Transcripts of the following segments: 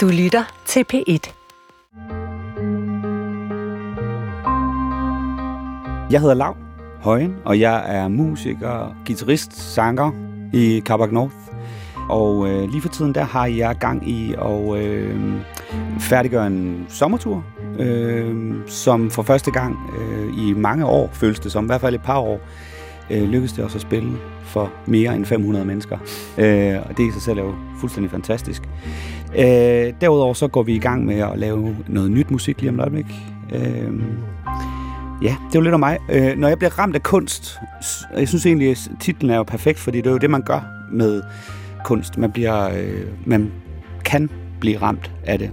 Du lytter til P1. Jeg hedder Lav Højen, og jeg er musiker, guitarist, sanger i Carbac North. Og øh, lige for tiden der har jeg gang i at øh, færdiggøre en sommertur, øh, som for første gang øh, i mange år, føles det som, i hvert fald et par år, øh, lykkedes det også at spille for mere end 500 mennesker. Øh, og det i sig selv er jo fuldstændig fantastisk. Øh, derudover så går vi i gang med at lave noget nyt musik lige om et øjeblik. Øh, ja, det var lidt om mig. Øh, når jeg bliver ramt af kunst, jeg synes egentlig, at titlen er jo perfekt, fordi det er jo det, man gør med kunst. Man, bliver, øh, man kan blive ramt af det.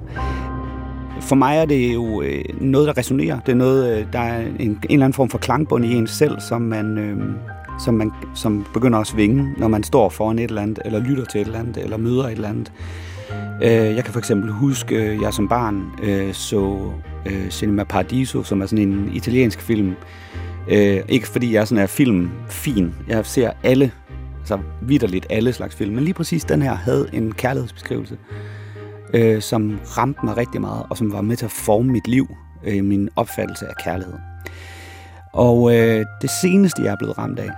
For mig er det jo øh, noget, der resonerer. Det er noget, øh, der er en, en eller anden form for klangbund i en selv, som man, øh, som man som begynder at svinge, når man står foran et eller andet, eller lytter til et eller andet, eller møder et eller andet. Øh, jeg kan for eksempel huske, at jeg som barn øh, så øh, Cinema Paradiso, som er sådan en italiensk film. Øh, ikke fordi jeg sådan er film fin. Jeg ser alle, altså vidderligt alle slags film. Men lige præcis den her havde en kærlighedsbeskrivelse, øh, som ramte mig rigtig meget, og som var med til at forme mit liv, øh, min opfattelse af kærlighed. Og øh, det seneste, jeg er blevet ramt af,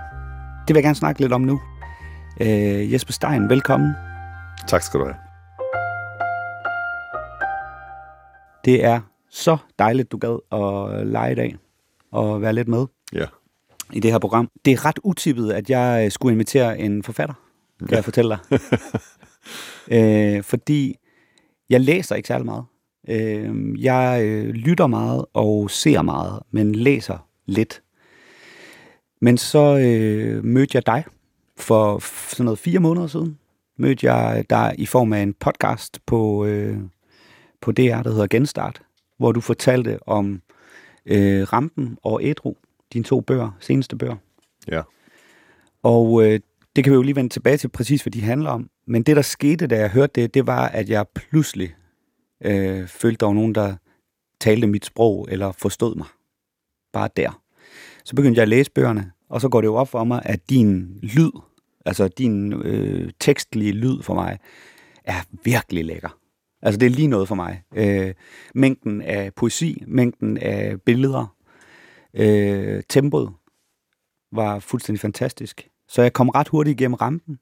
det vil jeg gerne snakke lidt om nu. Øh, Jesper Stein, velkommen. Tak skal du have. Det er så dejligt, du gad at lege i dag og være lidt med Ja. i det her program. Det er ret utippet, at jeg øh, skulle invitere en forfatter, kan ja. jeg fortælle dig. øh, fordi jeg læser ikke særlig meget. Øh, jeg øh, lytter meget og ser meget, men læser lidt. Men så øh, mødte jeg dig for sådan noget fire måneder siden. Mødte jeg dig i form af en podcast på, øh, på DR, der hedder Genstart, hvor du fortalte om øh, Rampen og Ædru, dine to bøger, seneste bøger. Ja. Og øh, det kan vi jo lige vende tilbage til præcis, hvad de handler om. Men det, der skete, da jeg hørte det, det var, at jeg pludselig øh, følte, der var nogen, der talte mit sprog, eller forstod mig. Bare der. Så begyndte jeg at læse bøgerne, og så går det jo op for mig, at din lyd, altså din øh, tekstlige lyd for mig, er virkelig lækker. Altså det er lige noget for mig. Øh, mængden af poesi, mængden af billeder, øh, tempoet var fuldstændig fantastisk. Så jeg kom ret hurtigt igennem rampen,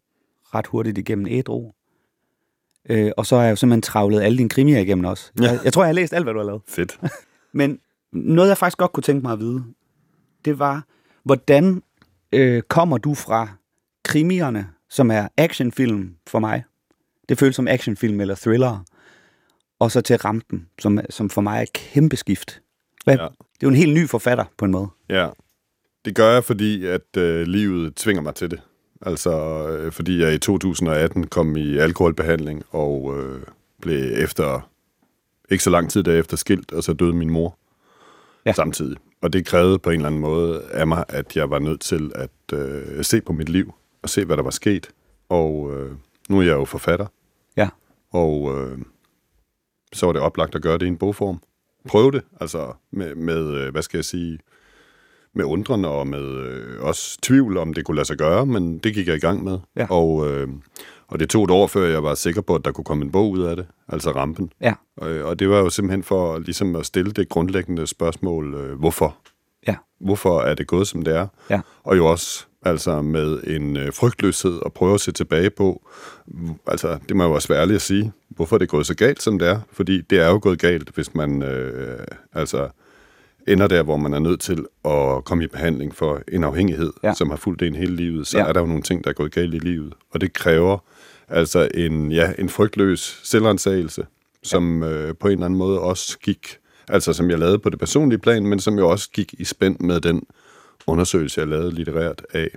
ret hurtigt igennem ædru. Øh, og så har jeg jo simpelthen travlet alle dine krimier igennem også. Ja. Jeg, jeg tror, jeg har læst alt, hvad du har lavet. Fedt. Men noget, jeg faktisk godt kunne tænke mig at vide, det var, hvordan øh, kommer du fra krimierne, som er actionfilm for mig? Det føles som actionfilm eller thriller. Og så til Rampen, som, som for mig er et kæmpe skift. Hvad, Ja. Det er jo en helt ny forfatter på en måde. Ja. Det gør jeg, fordi at øh, livet tvinger mig til det. Altså, øh, fordi jeg i 2018 kom i alkoholbehandling og øh, blev efter ikke så lang tid derefter skilt, og så døde min mor Ja. samtidig. Og det krævede på en eller anden måde af mig, at jeg var nødt til at øh, se på mit liv og se, hvad der var sket. Og øh, nu er jeg jo forfatter, Ja. og øh, så var det oplagt at gøre det i en bogform. Prøve det, altså med, med øh, hvad skal jeg sige, med undren og med øh, også tvivl, om det kunne lade sig gøre, men det gik jeg i gang med. Ja. Og, øh, og det tog et år, før jeg var sikker på, at der kunne komme en bog ud af det, altså Rampen. Ja. Og, og det var jo simpelthen for ligesom at stille det grundlæggende spørgsmål, øh, hvorfor? Ja. Hvorfor er det gået, som det er? Ja. Og jo også altså med en øh, frygtløshed at prøve at se tilbage på, altså det må jeg jo også være ærlig at sige, hvorfor er det gået så galt, som det er? Fordi det er jo gået galt, hvis man øh, altså ender der, hvor man er nødt til at komme i behandling for en afhængighed, Ja. ja. som har fulgt en hele livet, så Ja. ja. er der jo nogle ting, der er gået galt i livet. Og det kræver altså en, ja, en frygtløs selvansagelse, som øh, på en eller anden måde også gik, altså som jeg lavede på det personlige plan, men som jo også gik i spænd med den undersøgelse, jeg lavede litterært af,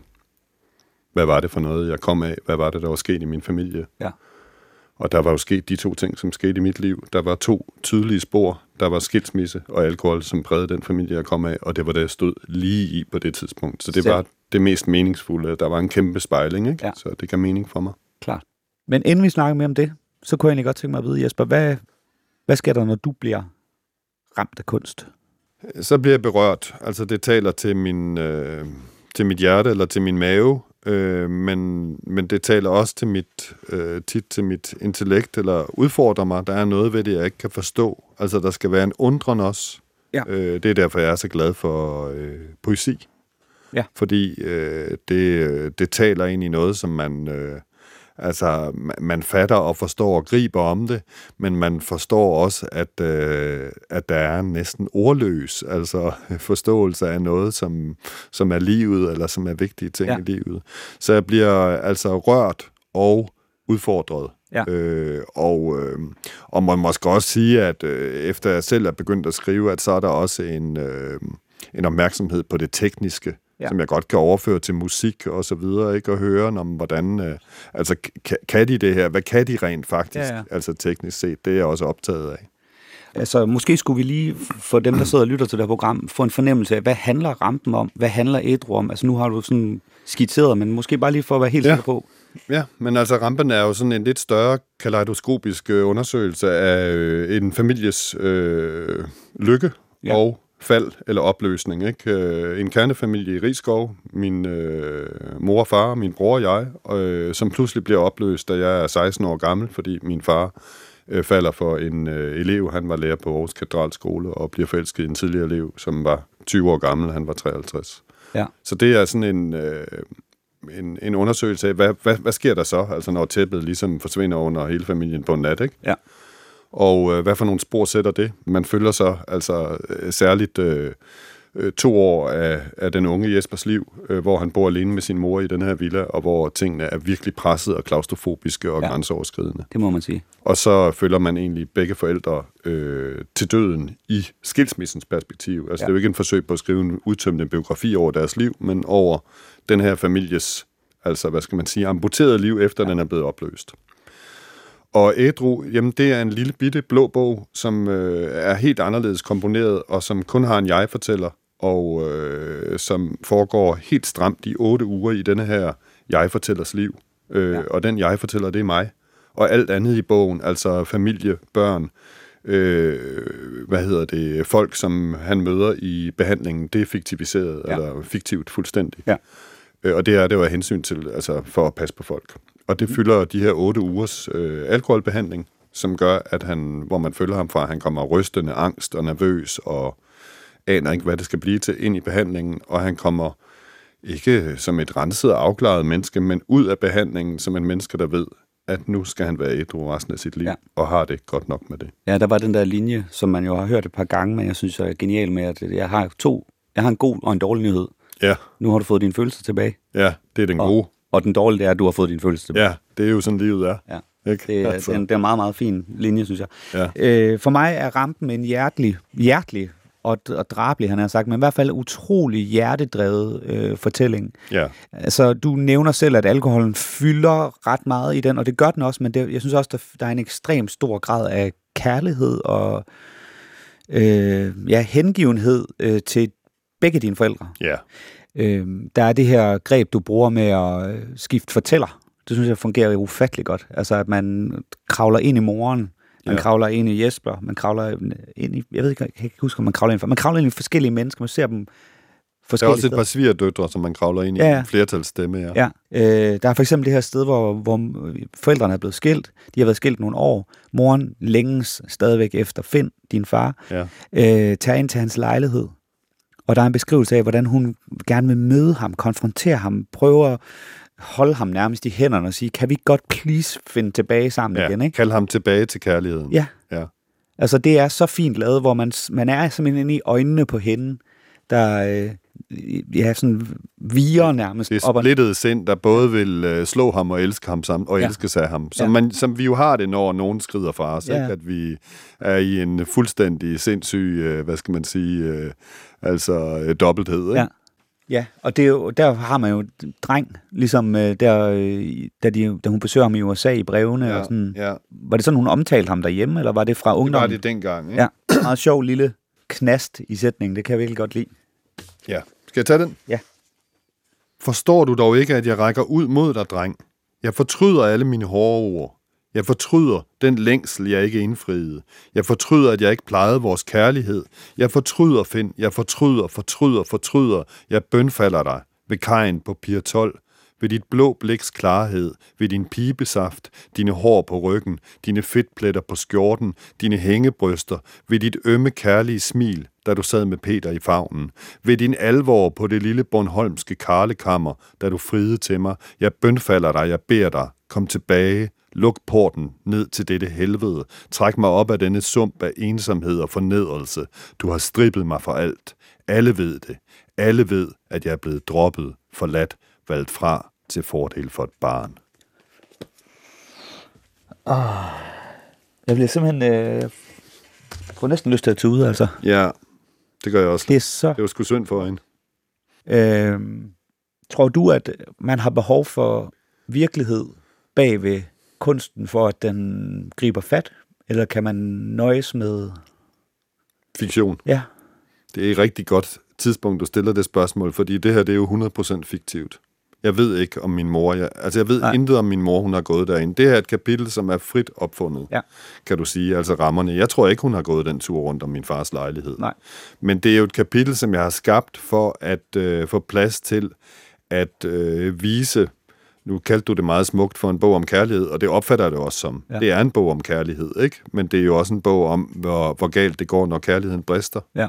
hvad var det for noget, jeg kom af, hvad var det, der var sket i min familie. Ja. Og der var jo sket de to ting, som skete i mit liv. Der var to tydelige spor. Der var skilsmisse og alkohol, som prægede den familie, jeg kom af, og det var det, jeg stod lige i på det tidspunkt. Så det Selv. var det mest meningsfulde. Der var en kæmpe spejling, ikke? Ja. så det gav mening for mig. Klart. Men inden vi snakker mere om det, så kunne jeg egentlig godt tænke mig at vide, Jesper, hvad, hvad sker der, når du bliver ramt af kunst? Så bliver jeg berørt. Altså det taler til, min, øh, til mit hjerte eller til min mave, øh, men, men det taler også til mit, øh, tit til mit intellekt, eller udfordrer mig. Der er noget ved det, jeg ikke kan forstå. Altså, der skal være en undren også. Ja. Øh, det er derfor, jeg er så glad for øh, poesi. Ja. Fordi øh, det, det taler ind i noget, som man... Øh, Altså, man fatter og forstår og griber om det, men man forstår også, at, øh, at der er næsten ordløs altså forståelse af noget, som, som er livet, eller som er vigtige ting ja. i livet. Så jeg bliver altså rørt og udfordret. Ja. Øh, og, øh, og man måske også sige, at øh, efter jeg selv er begyndt at skrive, at så er der også en, øh, en opmærksomhed på det tekniske ja. som jeg godt kan overføre til musik og så videre, ikke? Og høre om, hvordan, øh, altså, kan, kan de det her? Hvad kan de rent faktisk, ja, ja. altså teknisk set? Det er jeg også optaget af. Altså, måske skulle vi lige, for dem, der sidder og lytter til det her program, få en fornemmelse af, hvad handler rampen om? Hvad handler ædru om? Altså, nu har du sådan skitseret, men måske bare lige for at være helt ja. sikker på. Ja, men altså rampen er jo sådan en lidt større kaleidoskopisk øh, undersøgelse af øh, en families øh, lykke ja. og fald eller opløsning. Ikke? Øh, en kernefamilie i Rigskov, min øh, mor og far, min bror og jeg, øh, som pludselig bliver opløst, da jeg er 16 år gammel, fordi min far øh, falder for en øh, elev. Han var lærer på Aarhus Katedralskole og bliver forelsket i en tidligere elev, som var 20 år gammel. Han var 53. Ja. Så det er sådan en... Øh, en, en undersøgelse af, hvad, hvad, hvad sker der så, altså når tæppet ligesom forsvinder under hele familien på en nat, ikke? Ja. Og øh, hvad for nogle spor sætter det? Man følger så altså øh, særligt øh, øh, to år af, af den unge Jespers liv, øh, hvor han bor alene med sin mor i den her villa, og hvor tingene er virkelig presset og klaustrofobiske og ja, grænseoverskridende. Det må man sige. Og så følger man egentlig begge forældre øh, til døden i skilsmissens perspektiv. Altså ja. det er jo ikke en forsøg på at skrive en udtømmende biografi over deres liv, men over den her families, altså hvad skal man sige, amputerede liv, efter ja. den er blevet opløst. Og Ædru, jamen det er en lille bitte blå bog, som øh, er helt anderledes komponeret, og som kun har en jeg-fortæller, og øh, som foregår helt stramt i otte uger i denne her jeg-fortællers liv. Øh, ja. Og den jeg-fortæller, det er mig. Og alt andet i bogen, altså familie, børn, øh, hvad hedder det, folk, som han møder i behandlingen, det er fiktiviseret, ja. eller fiktivt fuldstændig. Ja. Øh, og det er det jo af hensyn til, altså for at passe på folk. Og det fylder de her otte ugers øh, alkoholbehandling, som gør, at han, hvor man følger ham fra, han kommer rystende, angst og nervøs og aner ikke, hvad det skal blive til ind i behandlingen, og han kommer ikke som et renset og afklaret menneske, men ud af behandlingen som en menneske, der ved, at nu skal han være ædru resten af sit liv, ja. og har det godt nok med det. Ja, der var den der linje, som man jo har hørt et par gange, men jeg synes er genial med, at jeg har to, jeg har en god og en dårlig nyhed. Ja. Nu har du fået dine følelser tilbage. Ja, det er den og, gode. Og den dårlige, det er, at du har fået din følelse tilbage. Ja, det er jo sådan, livet er. Ja. Ikke? Det, er, altså. det, er en, det er en meget, meget fin linje, synes jeg. Ja. Øh, for mig er rampen en hjertelig, hjertelig og, og drabelig, han har sagt, men i hvert fald utrolig hjertedrevet øh, fortælling. Ja. Altså, du nævner selv, at alkoholen fylder ret meget i den, og det gør den også, men det, jeg synes også, der, der er en ekstrem stor grad af kærlighed og øh, ja, hengivenhed øh, til begge dine forældre. Ja. Øh, der er det her greb, du bruger med at øh, skifte fortæller. Det synes jeg fungerer ufattelig godt. Altså, at man kravler ind i moren, man ja. kravler ind i Jesper, man kravler ind i, jeg ved ikke, jeg kan ikke huske, om man kravler ind, man kravler ind i forskellige mennesker, man ser dem der er også et par svigerdøtre, som man kravler ind i ja, flertalsstemme, ja. ja. Øh, der er for eksempel det her sted, hvor, hvor forældrene er blevet skilt. De har været skilt nogle år. Moren længes stadigvæk efter Finn, din far. Ja. Øh, tager ind til hans lejlighed. Og der er en beskrivelse af, hvordan hun gerne vil møde ham, konfrontere ham, prøve at holde ham nærmest i hænderne og sige, kan vi godt please finde tilbage sammen ja, igen? Ikke? Kald ham tilbage til kærligheden. Ja. ja. Altså, det er så fint lavet, hvor man, man er simpelthen inde i øjnene på hende, der øh, ja, sådan viger nærmest. Det er splittet sind, der både vil øh, slå ham og elske ham sammen, og ja. elske sig ham. Som, ja. man, som vi jo har det, når nogen skrider fra os. Ja. Ikke? At vi er i en fuldstændig sindssyg, øh, hvad skal man sige, øh, altså øh, dobbelthed. Ikke? Ja. Ja, og det er jo, der har man jo dreng, ligesom øh, der, øh, da, de, da hun besøger ham i USA i brevene. Ja, og sådan. ja. Var det sådan, hun omtalte ham derhjemme, eller var det fra ungdommen? Det var det dengang, ikke? Ja, meget sjov lille knast i sætningen, det kan jeg virkelig godt lide. Ja. Skal jeg tage den? Ja. Forstår du dog ikke, at jeg rækker ud mod dig, dreng? Jeg fortryder alle mine hårde ord. Jeg fortryder den længsel, jeg ikke indfriede. Jeg fortryder, at jeg ikke plejede vores kærlighed. Jeg fortryder, Finn. Jeg fortryder, fortryder, fortryder. Jeg bønfalder dig ved kajen på Pier 12. ved dit blå bliks klarhed, ved din pibesaft, dine hår på ryggen, dine fedtpletter på skjorten, dine hængebryster, ved dit ømme kærlige smil, da du sad med Peter i favnen, ved din alvor på det lille Bornholmske karlekammer, da du friede til mig. Jeg bønfalder dig, jeg beder dig, kom tilbage, luk porten ned til dette helvede, træk mig op af denne sump af ensomhed og fornedrelse. Du har strippet mig for alt. Alle ved det. Alle ved, at jeg er blevet droppet, forladt, valgt fra til fordel for et barn. Oh, jeg bliver simpelthen... Øh, får næsten lyst til at tage ud, altså. Ja, det gør jeg også. Det er så... Det var sgu synd for hende. Øh, tror du, at man har behov for virkelighed bag ved kunsten, for at den griber fat? Eller kan man nøjes med... Fiktion. Ja. Det er et rigtig godt tidspunkt, du stiller det spørgsmål, fordi det her det er jo 100% fiktivt. Jeg ved ikke om min mor, jeg, altså jeg ved Nej. intet om min mor, hun har gået derinde. Det her er et kapitel, som er frit opfundet, ja. kan du sige, altså rammerne. Jeg tror ikke, hun har gået den tur rundt om min fars lejlighed. Nej. Men det er jo et kapitel, som jeg har skabt for at øh, få plads til at øh, vise, nu kaldte du det meget smukt for en bog om kærlighed, og det opfatter jeg det også som. Ja. Det er en bog om kærlighed, ikke? Men det er jo også en bog om, hvor, hvor galt det går, når kærligheden brister. Ja.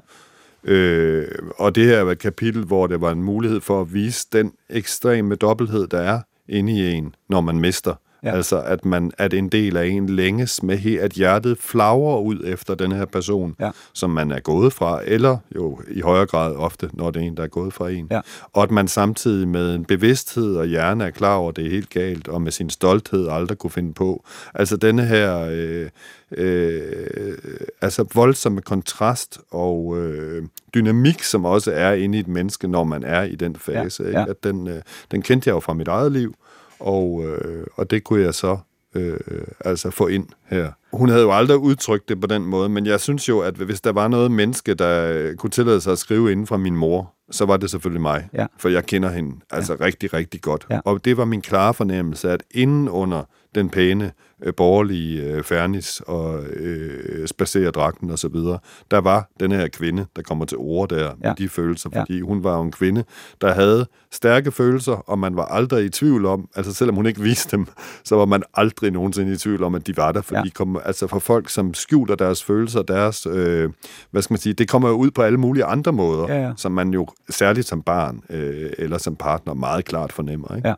Øh, og det her er et kapitel, hvor det var en mulighed for at vise den ekstreme dobbelthed, der er inde i en, når man mister. Ja. Altså, at, man, at en del af en længes med, at hjertet flagrer ud efter den her person, ja. som man er gået fra, eller jo i højere grad ofte, når det er en, der er gået fra en. Ja. Og at man samtidig med en bevidsthed og hjerne er klar over, at det er helt galt, og med sin stolthed aldrig kunne finde på. Altså denne her øh, øh, altså voldsomme kontrast og øh, dynamik, som også er inde i et menneske, når man er i den fase. Ja. Ja. At den, øh, den kendte jeg jo fra mit eget liv, og, øh, og det kunne jeg så øh, altså få ind her. Hun havde jo aldrig udtrykt det på den måde, men jeg synes jo, at hvis der var noget menneske, der kunne tillade sig at skrive inden fra min mor, så var det selvfølgelig mig. Ja. For jeg kender hende altså ja. rigtig, rigtig godt. Ja. Og det var min klare fornemmelse, at inden under den pæne øh, borgerlige øh, fernis og øh, spacerdragten og så videre, der var den her kvinde, der kommer til ord der ja. med de følelser, fordi ja. hun var jo en kvinde, der havde stærke følelser, og man var aldrig i tvivl om, altså selvom hun ikke viste dem, så var man aldrig nogensinde i tvivl om, at de var der, fordi ja. kom, altså for folk, som skjuler deres følelser, deres, øh, hvad skal man sige, det kommer jo ud på alle mulige andre måder, ja, ja. som man jo særligt som barn øh, eller som partner meget klart fornemmer. Ikke? Ja.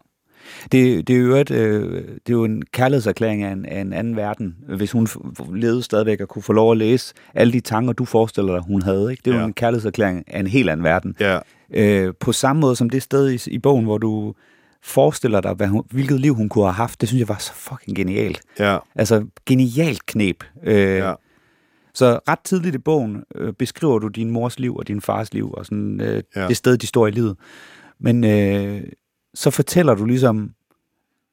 Det, det, er jo et, øh, det er jo en kærlighedserklæring af en, af en anden verden, hvis hun levede stadigvæk og kunne få lov at læse alle de tanker, du forestiller dig, hun havde. Ikke? Det er ja. jo en kærlighedserklæring af en helt anden verden. Ja. Øh, på samme måde som det sted i, i bogen, hvor du forestiller dig, hvad hun, hvilket liv hun kunne have haft, det synes jeg var så fucking genialt. Ja. Altså, genialt knep. Øh, Ja. Så ret tidligt i bogen øh, beskriver du din mors liv og din fars liv, og sådan, øh, Ja. ja. det sted, de står i livet. Men øh, så fortæller du ligesom,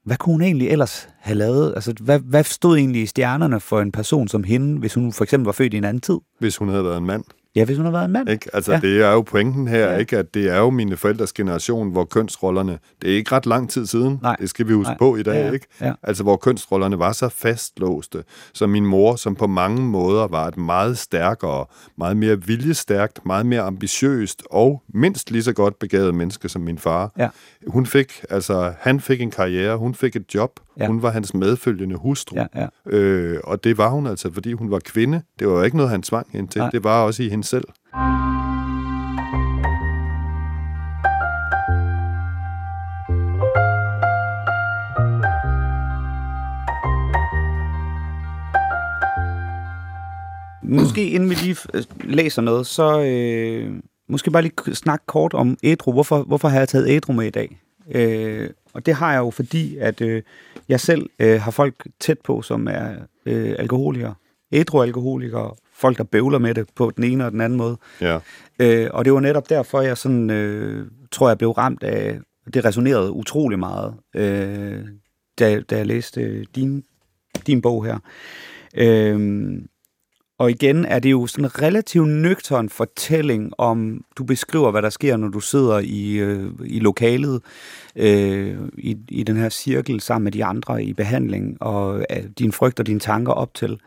hvad kunne hun egentlig ellers have lavet? Altså, hvad, hvad stod egentlig i stjernerne for en person som hende, hvis hun for eksempel var født i en anden tid? Hvis hun havde været en mand. Ja, hvis hun havde været en mand. Ikke? Altså, Ja. det er jo pointen her, ja. ikke? at det er jo mine forældres generation, hvor kønsrollerne, det er ikke ret lang tid siden, Nej. det skal vi huske Nej. på i dag, Ja, ja. ikke? Ja. Altså, hvor kønsrollerne var så fastlåste, så min mor, som på mange måder var et meget stærkere, meget mere viljestærkt, meget mere ambitiøst og mindst lige så godt begavet menneske som min far. Ja. Hun fik, altså, han fik en karriere, hun fik et job, Ja. hun var hans medfølgende hustru. Ja, ja. Øh, og det var hun altså, fordi hun var kvinde. Det var jo ikke noget, han tvang hende til. Nej. Det var også i hende selv. Måske inden vi lige øh, læser noget, så øh, måske bare lige snakke kort om ædru. Hvorfor, hvorfor har jeg taget ædru med i dag? Øh, og det har jeg jo, fordi at øh, jeg selv øh, har folk tæt på, som er øh, alkoholikere. Ædru-alkoholikere. Folk, der bøvler med det på den ene og den anden måde. Ja. Øh, og det var netop derfor, jeg sådan, øh, tror, jeg blev ramt af, det resonerede utrolig meget, øh, da, da jeg læste din, din bog her. Øh, og igen er det jo sådan en relativt nøgtern fortælling om, du beskriver, hvad der sker, når du sidder i, øh, i lokalet, øh, i, i den her cirkel sammen med de andre i behandling, og øh, dine frygter, dine tanker op til.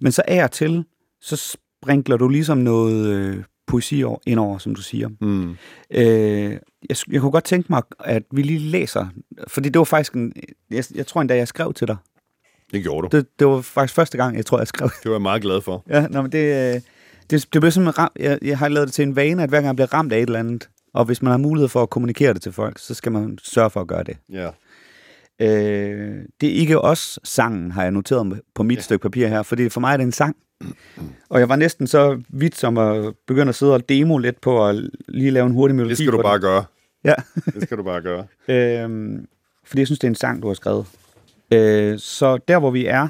Men så af og til, så sprinkler du ligesom noget øh, poesi over, indover, som du siger. Mm. Øh, jeg, jeg kunne godt tænke mig, at vi lige læser, fordi det var faktisk en, jeg, jeg tror endda, jeg skrev til dig. Det gjorde du. Det, det var faktisk første gang, jeg tror, jeg skrev. Det var jeg meget glad for. Ja, nå, men det, øh, det, det blev simpelthen ramt, jeg, jeg har lavet det til en vane, at hver gang jeg bliver ramt af et eller andet, og hvis man har mulighed for at kommunikere det til folk, så skal man sørge for at gøre det. Ja. Øh, det er ikke os sangen, har jeg noteret på mit ja. stykke papir her, fordi for mig er det en sang. Og jeg var næsten så vidt som at begynde at sidde og demo lidt på at lige lave en hurtig melodi. Det skal du bare den. gøre. Ja. Det skal du bare gøre. Øhm, fordi jeg synes, det er en sang, du har skrevet. Øh, så der, hvor vi er,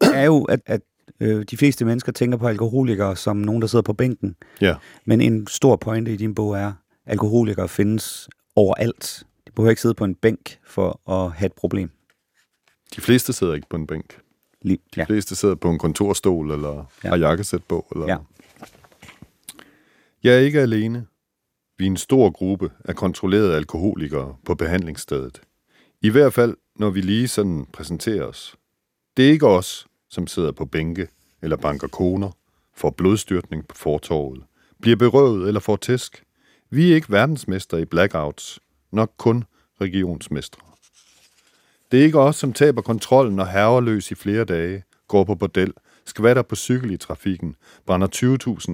er jo, at, at øh, de fleste mennesker tænker på alkoholikere som nogen, der sidder på bænken. Ja. Men en stor pointe i din bog er, at alkoholikere findes overalt. De behøver ikke sidde på en bænk for at have et problem. De fleste sidder ikke på en bænk. Lige, De ja. fleste sidder på en kontorstol, eller ja. har jakkesæt på. Eller... Ja. Jeg er ikke alene. Vi er en stor gruppe af kontrollerede alkoholikere på behandlingsstedet. I hvert fald, når vi lige sådan præsenterer os. Det er ikke os, som sidder på bænke eller banker koner, får blodstyrtning på fortorvet, bliver berøvet eller får tæsk. Vi er ikke verdensmester i blackouts, nok kun regionsmestre. Det er ikke os, som taber kontrollen og herreløs i flere dage, går på bordel, skvatter på cykel i trafikken, brænder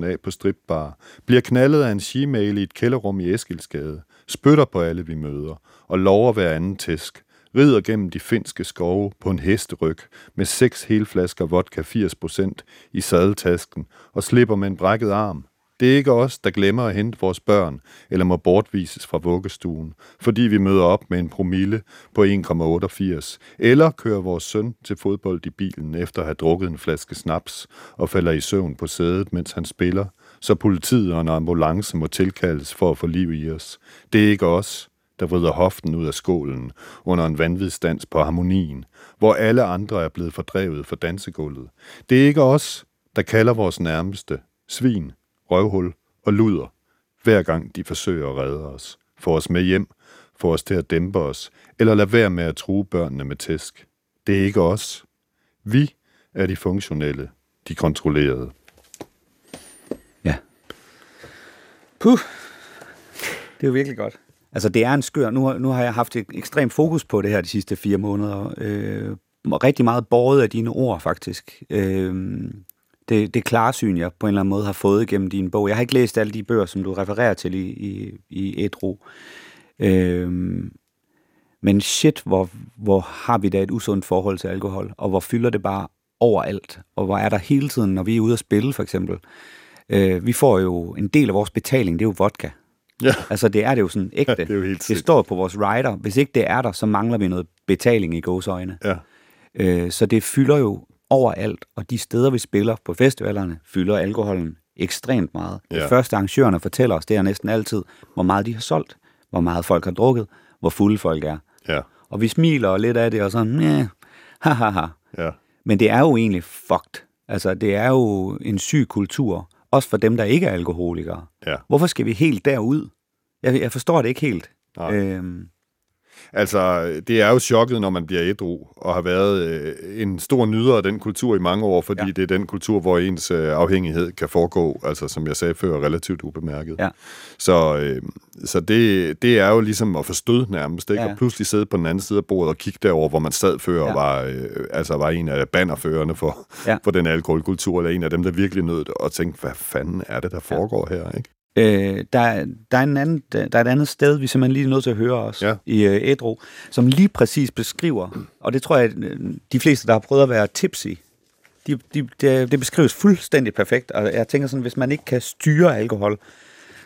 20.000 af på stripbar, bliver knaldet af en shemale i et kælderrum i Eskilsgade, spytter på alle, vi møder, og lover hver anden tæsk, rider gennem de finske skove på en hesteryg med seks helflasker vodka 80% i sadeltasken og slipper med en brækket arm. Det er ikke os, der glemmer at hente vores børn eller må bortvises fra vuggestuen, fordi vi møder op med en promille på 1,88, eller kører vores søn til fodbold i bilen efter at have drukket en flaske snaps og falder i søvn på sædet, mens han spiller, så politiet og en ambulance må tilkaldes for at få liv i os. Det er ikke os, der vrider hoften ud af skålen under en vanvidsdans på harmonien, hvor alle andre er blevet fordrevet fra dansegulvet. Det er ikke os, der kalder vores nærmeste svin, røvhul og luder, hver gang de forsøger at redde os, få os med hjem, få os til at dæmpe os, eller lade være med at true børnene med tæsk. Det er ikke os. Vi er de funktionelle, de kontrollerede. ja. Puh. Det er jo virkelig godt. Altså, det er en skør... Nu, nu har jeg haft et ekstremt fokus på det her de sidste fire måneder. Øh, og rigtig meget båret af dine ord, faktisk. Øh, det, det klarsyn, jeg på en eller anden måde har fået gennem din bog. Jeg har ikke læst alle de bøger, som du refererer til i, i, i Ædru. Øh, men shit, hvor, hvor har vi da et usundt forhold til alkohol, og hvor fylder det bare overalt, og hvor er der hele tiden, når vi er ude at spille, for eksempel. Øh, vi får jo en del af vores betaling, det er jo vodka. Ja, Altså, det er det jo sådan ægte. det er jo helt det står på vores rider. Hvis ikke det er der, så mangler vi noget betaling i gåsøjne. Ja. Øh, så det fylder jo overalt, og de steder, vi spiller på festivalerne, fylder alkoholen ekstremt meget. Ja. Ja. Det første arrangørerne fortæller os, det er næsten altid, hvor meget de har solgt, hvor meget folk har drukket, hvor fulde folk er. Ja, Og vi smiler lidt af det, og sådan, ja, ha, ha, ha. ja, Men det er jo egentlig fucked. Altså, det er jo en syg kultur, også for dem, der ikke er alkoholikere. ja. Hvorfor skal vi helt derud? Jeg, jeg forstår det ikke helt. Nej. Øhm, Altså, det er jo chokket, når man bliver ædru, og har været øh, en stor nyder af den kultur i mange år, fordi Ja. det er den kultur, hvor ens øh, afhængighed kan foregå, altså som jeg sagde før, relativt ubemærket. Ja. Så, øh, så det, det er jo ligesom at få stød nærmest, ikke? Ja. Og pludselig sidde på den anden side af bordet og kigge derover, hvor man sad før, Ja. og var, øh, altså var en af bannerførerne for, Ja. ja. for den alkoholkultur, eller en af dem, der virkelig nød det, og tænkte, hvad fanden er det, der foregår ja. her, ikke? Øh, der, der, er en anden, der er et andet sted, vi simpelthen lige er nødt til at høre os Ja. i øh, Ædru, som lige præcis beskriver, og det tror jeg, øh, de fleste, der har prøvet at være tipsy, de, de, det, det beskrives fuldstændig perfekt, og jeg tænker sådan, hvis man ikke kan styre alkohol,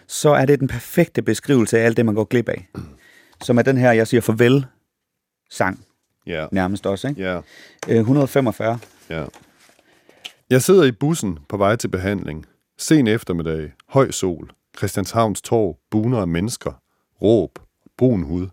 så er det den perfekte beskrivelse af alt det, man går glip af. Som er den her, jeg siger farvel, sang Ja. nærmest også, ikke? Ja. Øh, 145. Ja. Jeg sidder i bussen på vej til behandling. Sen eftermiddag, høj sol, Christianshavns torv, buner af mennesker, råb, brun hud.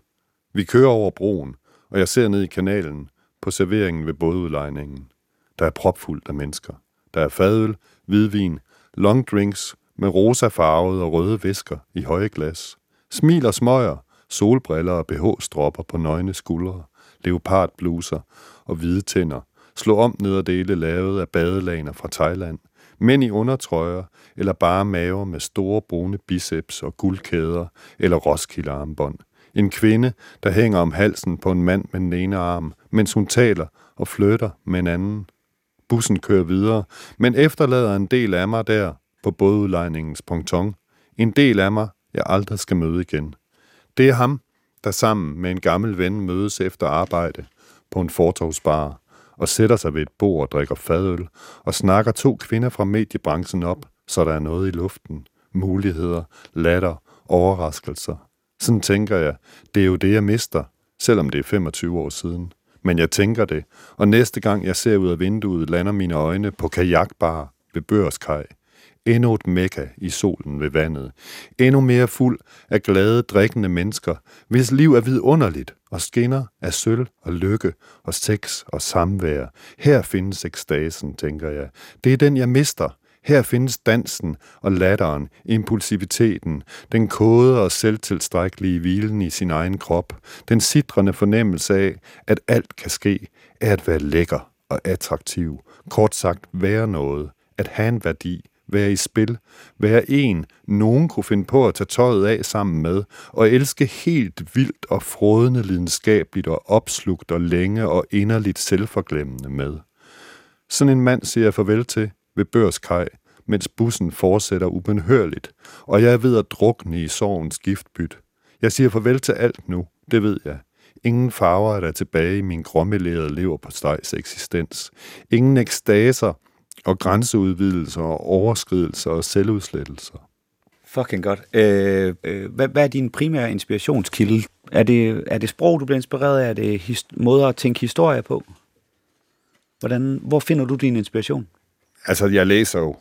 Vi kører over broen, og jeg ser ned i kanalen på serveringen ved bådudlejningen. Der er propfuldt af mennesker. Der er fadøl, hvidvin, long drinks med rosa farvede og røde væsker i høje glas. Smil og smøger, solbriller og BH-stropper på nøgne skuldre, leopardbluser og hvide tænder, slå om nederdele lavet af badelagner fra Thailand, Mænd i undertrøjer, eller bare maver med store brune biceps og guldkæder, eller roskildearmbånd. En kvinde, der hænger om halsen på en mand med den ene arm, mens hun taler og flytter med en anden. Bussen kører videre, men efterlader en del af mig der på bådudlejningens ponton. En del af mig, jeg aldrig skal møde igen. Det er ham, der sammen med en gammel ven mødes efter arbejde på en fortovsbar og sætter sig ved et bord og drikker fadøl og snakker to kvinder fra mediebranchen op, så der er noget i luften. Muligheder, latter, overraskelser. Sådan tænker jeg, det er jo det, jeg mister, selvom det er 25 år siden. Men jeg tænker det, og næste gang jeg ser ud af vinduet, lander mine øjne på kajakbar ved Børskaj. Endnu et mekka i solen ved vandet. Endnu mere fuld af glade, drikkende mennesker, hvis liv er vidunderligt og skinner af sølv og lykke og sex og samvær. Her findes ekstasen, tænker jeg. Det er den, jeg mister. Her findes dansen og latteren, impulsiviteten, den kode og selvtilstrækkelige hvilen i sin egen krop, den sidrende fornemmelse af, at alt kan ske, er at være lækker og attraktiv. Kort sagt, være noget, at have en værdi, være i spil, være en, nogen kunne finde på at tage tøjet af sammen med, og elske helt vildt og frodende lidenskabeligt og opslugt og længe og inderligt selvforglemmende med. Sådan en mand siger jeg farvel til ved børskaj, mens bussen fortsætter ubenhørligt, og jeg er ved at drukne i sorgens giftbyt. Jeg siger farvel til alt nu, det ved jeg. Ingen farver er der tilbage i min grommelerede lever på stejs eksistens. Ingen ekstaser, og grænseudvidelser og overskridelser og selvudslettelser. Fucking godt. Øh, øh, hvad, hvad er din primære inspirationskilde? Er det, er det sprog, du bliver inspireret af? Er det his, måder at tænke historie på? Hvordan, hvor finder du din inspiration? Altså, jeg læser jo.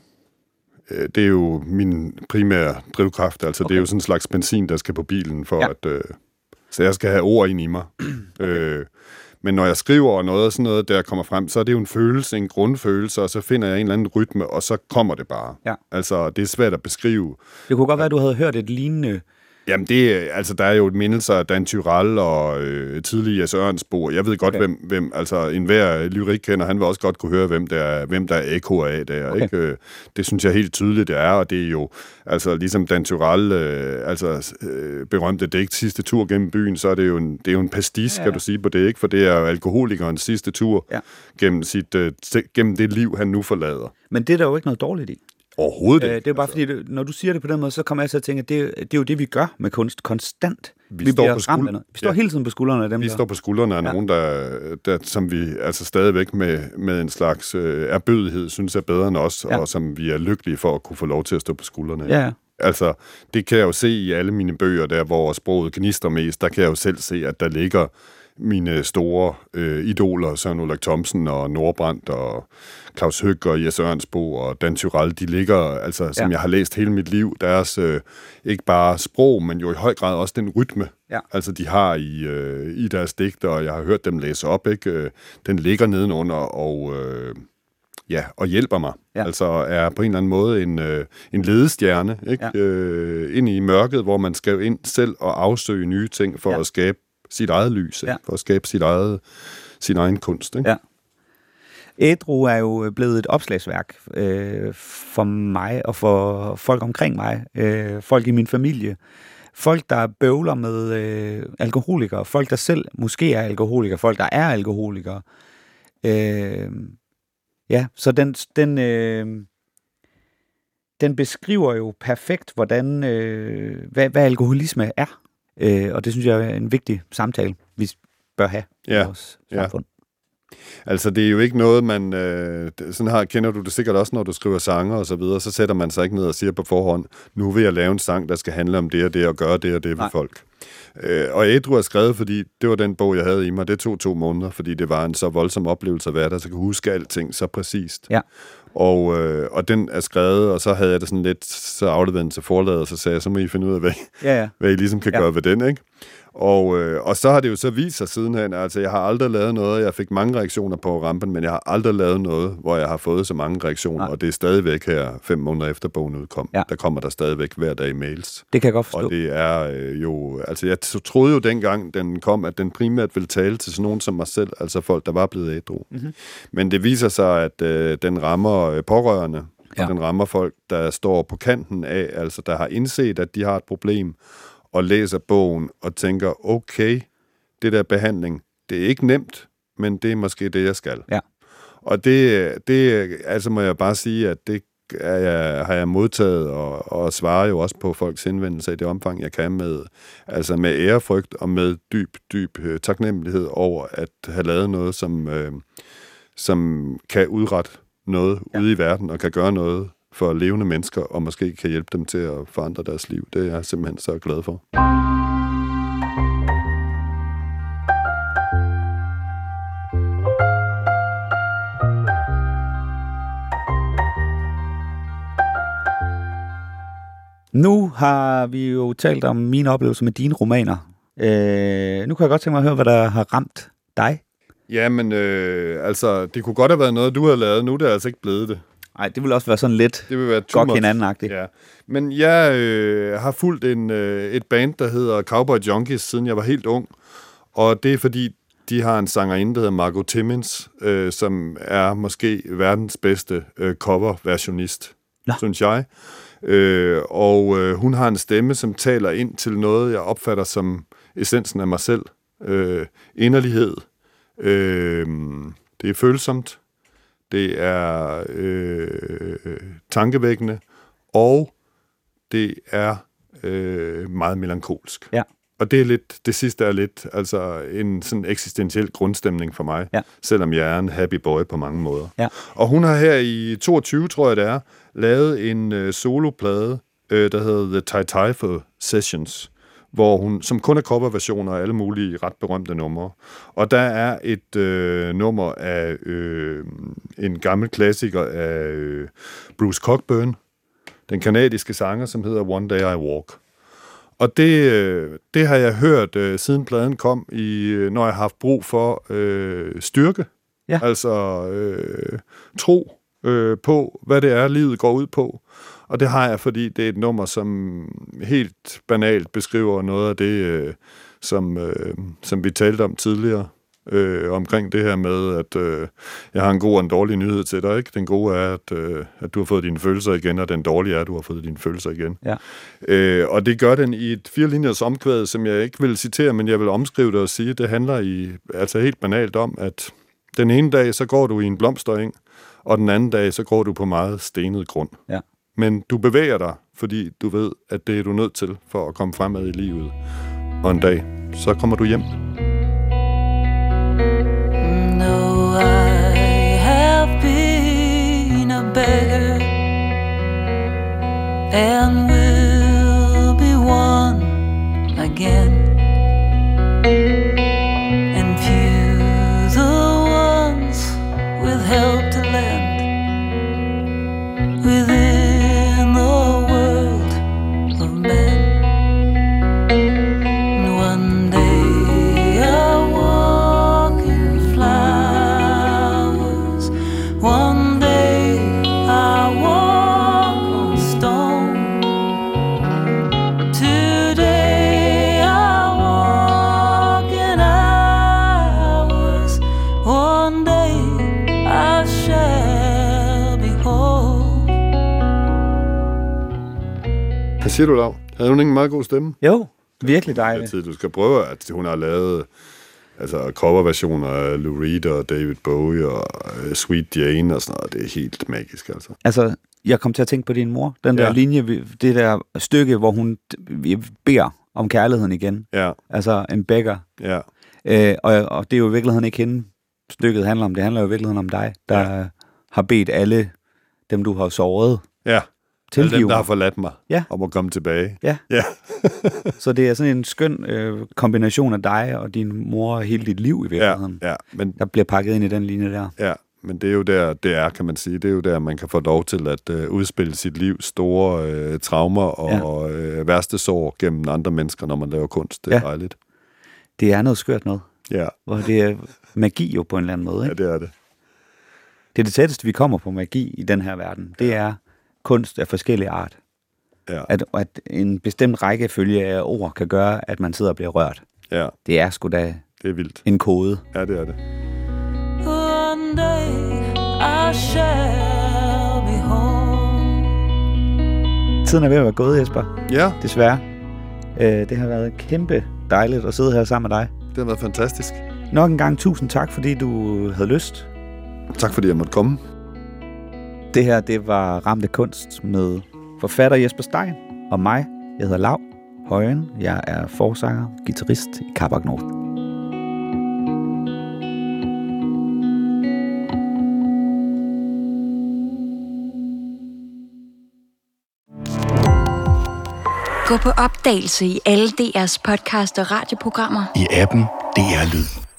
Øh, det er jo min primære drivkraft. Altså, okay. det er jo sådan en slags benzin, der skal på bilen for ja. at... Øh, så jeg skal have ord ind i mig. okay. øh, men når jeg skriver noget og sådan noget, der kommer frem, så er det jo en følelse, en grundfølelse, og så finder jeg en eller anden rytme, og så kommer det bare. Ja. Altså, det er svært at beskrive. Det kunne godt være, at du havde hørt et lignende Jamen, det, altså, der er jo et mindelse af Dan Tyrell og øh, tidligere Sørensbo. Jeg ved godt, okay. hvem, hvem, altså, enhver lyrik kender, han vil også godt kunne høre, hvem der er, hvem der er ekko af der, okay. ikke? Øh, det synes jeg helt tydeligt, det er, og det er jo, altså, ligesom Dan Tyrell, øh, altså, øh, berømte digt, sidste tur gennem byen, så er det jo en, det er jo en pastis, ja. kan du sige på det, ikke? For det er jo alkoholikernes sidste tur ja. gennem, sit, øh, gennem det liv, han nu forlader. Men det er der jo ikke noget dårligt i. Overhovedet ikke. Øh, det er bare altså. fordi, når du siger det på den måde, så kommer jeg til at tænke, at det, det er jo det, vi gør med kunst konstant. Vi, vi står på skul- Vi står ja. hele tiden på skuldrene af dem. Vi der. står på skuldrene af ja. nogen, der, der, som vi altså stadigvæk med, med en slags øh, erbødighed synes er bedre end os, ja. og som vi er lykkelige for at kunne få lov til at stå på skuldrene af. Ja. Altså, det kan jeg jo se i alle mine bøger, der hvor sproget gnister mest, der kan jeg jo selv se, at der ligger mine store øh, idoler, Søren Ulrik Thomsen og Nordbrandt og Claus Høg og Jes Ørnsbo og Dan Tyrell, de ligger, altså, som ja. jeg har læst hele mit liv, deres øh, ikke bare sprog, men jo i høj grad også den rytme, ja. altså de har i, øh, i deres digter, og jeg har hørt dem læse op, ikke? Øh, den ligger nedenunder, og... Øh, ja, og hjælper mig. Ja. Altså er på en eller anden måde en, øh, en ledestjerne ikke? Ja. Øh, ind i mørket, hvor man skal ind selv og afsøge nye ting for ja. at skabe sit eget lys, ja. for at skabe sit eget, sin egen kunst. Ikke? Ja. Ædru er jo blevet et opslagsværk øh, for mig og for folk omkring mig, øh, folk i min familie, folk, der bøvler med øh, alkoholikere, folk, der selv måske er alkoholikere, folk, der er alkoholikere. Øh, ja, så den, den, øh, den beskriver jo perfekt, hvordan, øh, hvad, hvad alkoholisme er. Øh, og det synes jeg er en vigtig samtale, vi bør have ja. i vores samfund. Ja. Altså, det er jo ikke noget, man... Øh, sådan har, kender du det sikkert også, når du skriver sange og så videre, så sætter man sig ikke ned og siger på forhånd, nu vil jeg lave en sang, der skal handle om det og det, og gøre det og det Nej. ved folk. Øh, og Ædru er skrevet, fordi det var den bog, jeg havde i mig. Det tog to måneder, fordi det var en så voldsom oplevelse at være der, så jeg kunne huske alting så præcist. Ja. Og, øh, og den er skrevet, og så havde jeg det sådan lidt, så afleverede den til forladet, og så sagde jeg, så må I finde ud af, hvad, ja, ja. hvad I ligesom kan ja. gøre ved den, ikke? Og, øh, og så har det jo så vist sig sidenhen, altså jeg har aldrig lavet noget, jeg fik mange reaktioner på rampen, men jeg har aldrig lavet noget, hvor jeg har fået så mange reaktioner, Nej. og det er stadigvæk her fem måneder efter bogen udkom. Ja. Der kommer der stadigvæk hver dag mails. Det kan jeg godt forstå. Og det er øh, jo, altså jeg troede jo dengang, den kom, at den primært ville tale til sådan nogen som mig selv, altså folk, der var blevet ædru. Mm-hmm. Men det viser sig, at øh, den rammer øh, pårørende, ja. og den rammer folk, der står på kanten af, altså der har indset, at de har et problem, og læser bogen og tænker, okay, det der behandling, det er ikke nemt, men det er måske det, jeg skal. Ja. Og det, det altså må jeg bare sige, at det er jeg, har jeg modtaget og, og svarer jo også på folks henvendelser i det omfang, jeg kan med, altså med ærefrygt og med dyb, dyb øh, taknemmelighed over at have lavet noget, som, øh, som kan udrette noget ja. ude i verden og kan gøre noget for levende mennesker, og måske kan hjælpe dem til at forandre deres liv. Det er jeg simpelthen så glad for. Nu har vi jo talt om mine oplevelser med dine romaner. Øh, nu kan jeg godt tænke mig at høre, hvad der har ramt dig. Jamen, øh, altså, det kunne godt have været noget, du har lavet. Nu er det altså ikke blevet det. Nej, det vil også være sådan lidt det vil være godt hinanden Ja. Men jeg øh, har fulgt en, øh, et band, der hedder Cowboy Junkies, siden jeg var helt ung. Og det er fordi, de har en sangerinde, der hedder Margot Timmins, øh, som er måske verdens bedste øh, cover-versionist, synes jeg. Øh, og øh, hun har en stemme, som taler ind til noget, jeg opfatter som essensen af mig selv. Øh, inderlighed. Øh, det er følsomt. Det er øh, tankevækkende. Og det er øh, meget melankolsk. Ja. Og det er lidt, det sidste er lidt altså en sådan eksistentiel grundstemning for mig, ja. selvom jeg er en happy boy på mange måder. Ja. Og hun har her i 22, tror jeg det er, lavet en øh, soloplade, øh, der hedder The Tai Tai Sessions, hvor hun, som kun er coverversioner af alle mulige ret berømte numre. Og der er et øh, nummer af øh, en gammel klassiker af øh, Bruce Cockburn, den kanadiske sanger, som hedder One Day I Walk. Og det, øh, det har jeg hørt, øh, siden pladen kom, i, øh, når jeg har haft brug for øh, styrke. Ja. Altså øh, tro øh, på, hvad det er, livet går ud på. Og det har jeg, fordi det er et nummer, som helt banalt beskriver noget af det, øh, som, øh, som vi talte om tidligere øh, omkring det her med, at øh, jeg har en god og en dårlig nyhed til dig. Ikke? Den gode er, at, øh, at du har fået dine følelser igen, og den dårlige er, at du har fået dine følelser igen. Ja. Øh, og det gør den i et fire linjers omkvæd, som jeg ikke vil citere, men jeg vil omskrive det og sige, det handler i, altså helt banalt om, at den ene dag, så går du i en blomstereng, og den anden dag, så går du på meget stenet grund. Ja. Men du bevæger dig, fordi du ved, at det er du nødt til for at komme fremad i livet. Og en dag, så kommer du hjem. No, I have been a beggar and will be one again. Hvad siger du, Lav? Havde hun ikke en meget god stemme? Jo, virkelig dejligt. Altid, du skal prøve, at hun har lavet altså coverversioner af Lou Reed og David Bowie og uh, Sweet Jane og sådan noget. Det er helt magisk, altså. Altså, jeg kom til at tænke på din mor. Den der Ja. linje, det der stykke, hvor hun beder om kærligheden igen. Ja, Altså en beggar. ja, Øh, og, og det er jo i virkeligheden ikke hende, stykket handler om. Det handler jo i virkeligheden om dig, der ja. har bedt alle dem, du har såret, ja. Alle tilgive dem, der har forladt mig, Ja. om at komme tilbage. Ja. Ja, Så det er sådan en skøn øh, kombination af dig og din mor og hele dit liv i ja, virkeligheden, ja. Men, der bliver pakket ind i den linje der. ja, men det er jo der, det er, kan man sige. Det er jo der, man kan få lov til at øh, udspille sit livs store øh, traumer og ja. øh, værste sår gennem andre mennesker, når man laver kunst. Det er Ja. dejligt. Det er noget skørt noget, Ja, hvor det er magi jo på en eller anden måde. ja, Ikke? det er det. Det er det tætteste, vi kommer på magi i den her verden. Det er kunst af forskellige art. Ja, At, at en bestemt rækkefølge af ord kan gøre, at man sidder og bliver rørt. ja, Det er sgu da det er vildt. en kode. Ja, det er det. One day I shall be home. tiden er ved at være gået, Jesper. Ja, Desværre. Øh, det har været kæmpe dejligt at sidde her sammen med dig. det har været fantastisk. Nok en gang tusind tak, fordi du havde lyst. Tak fordi jeg måtte komme. Det her, det var Ramte Kunst med forfatter Jesper Stein og mig. Jeg hedder Lav Højen. Jeg er forsanger, guitarist i Kabak Nord. Gå på opdagelse i alle DR's podcast og radioprogrammer. I appen DR Lyd.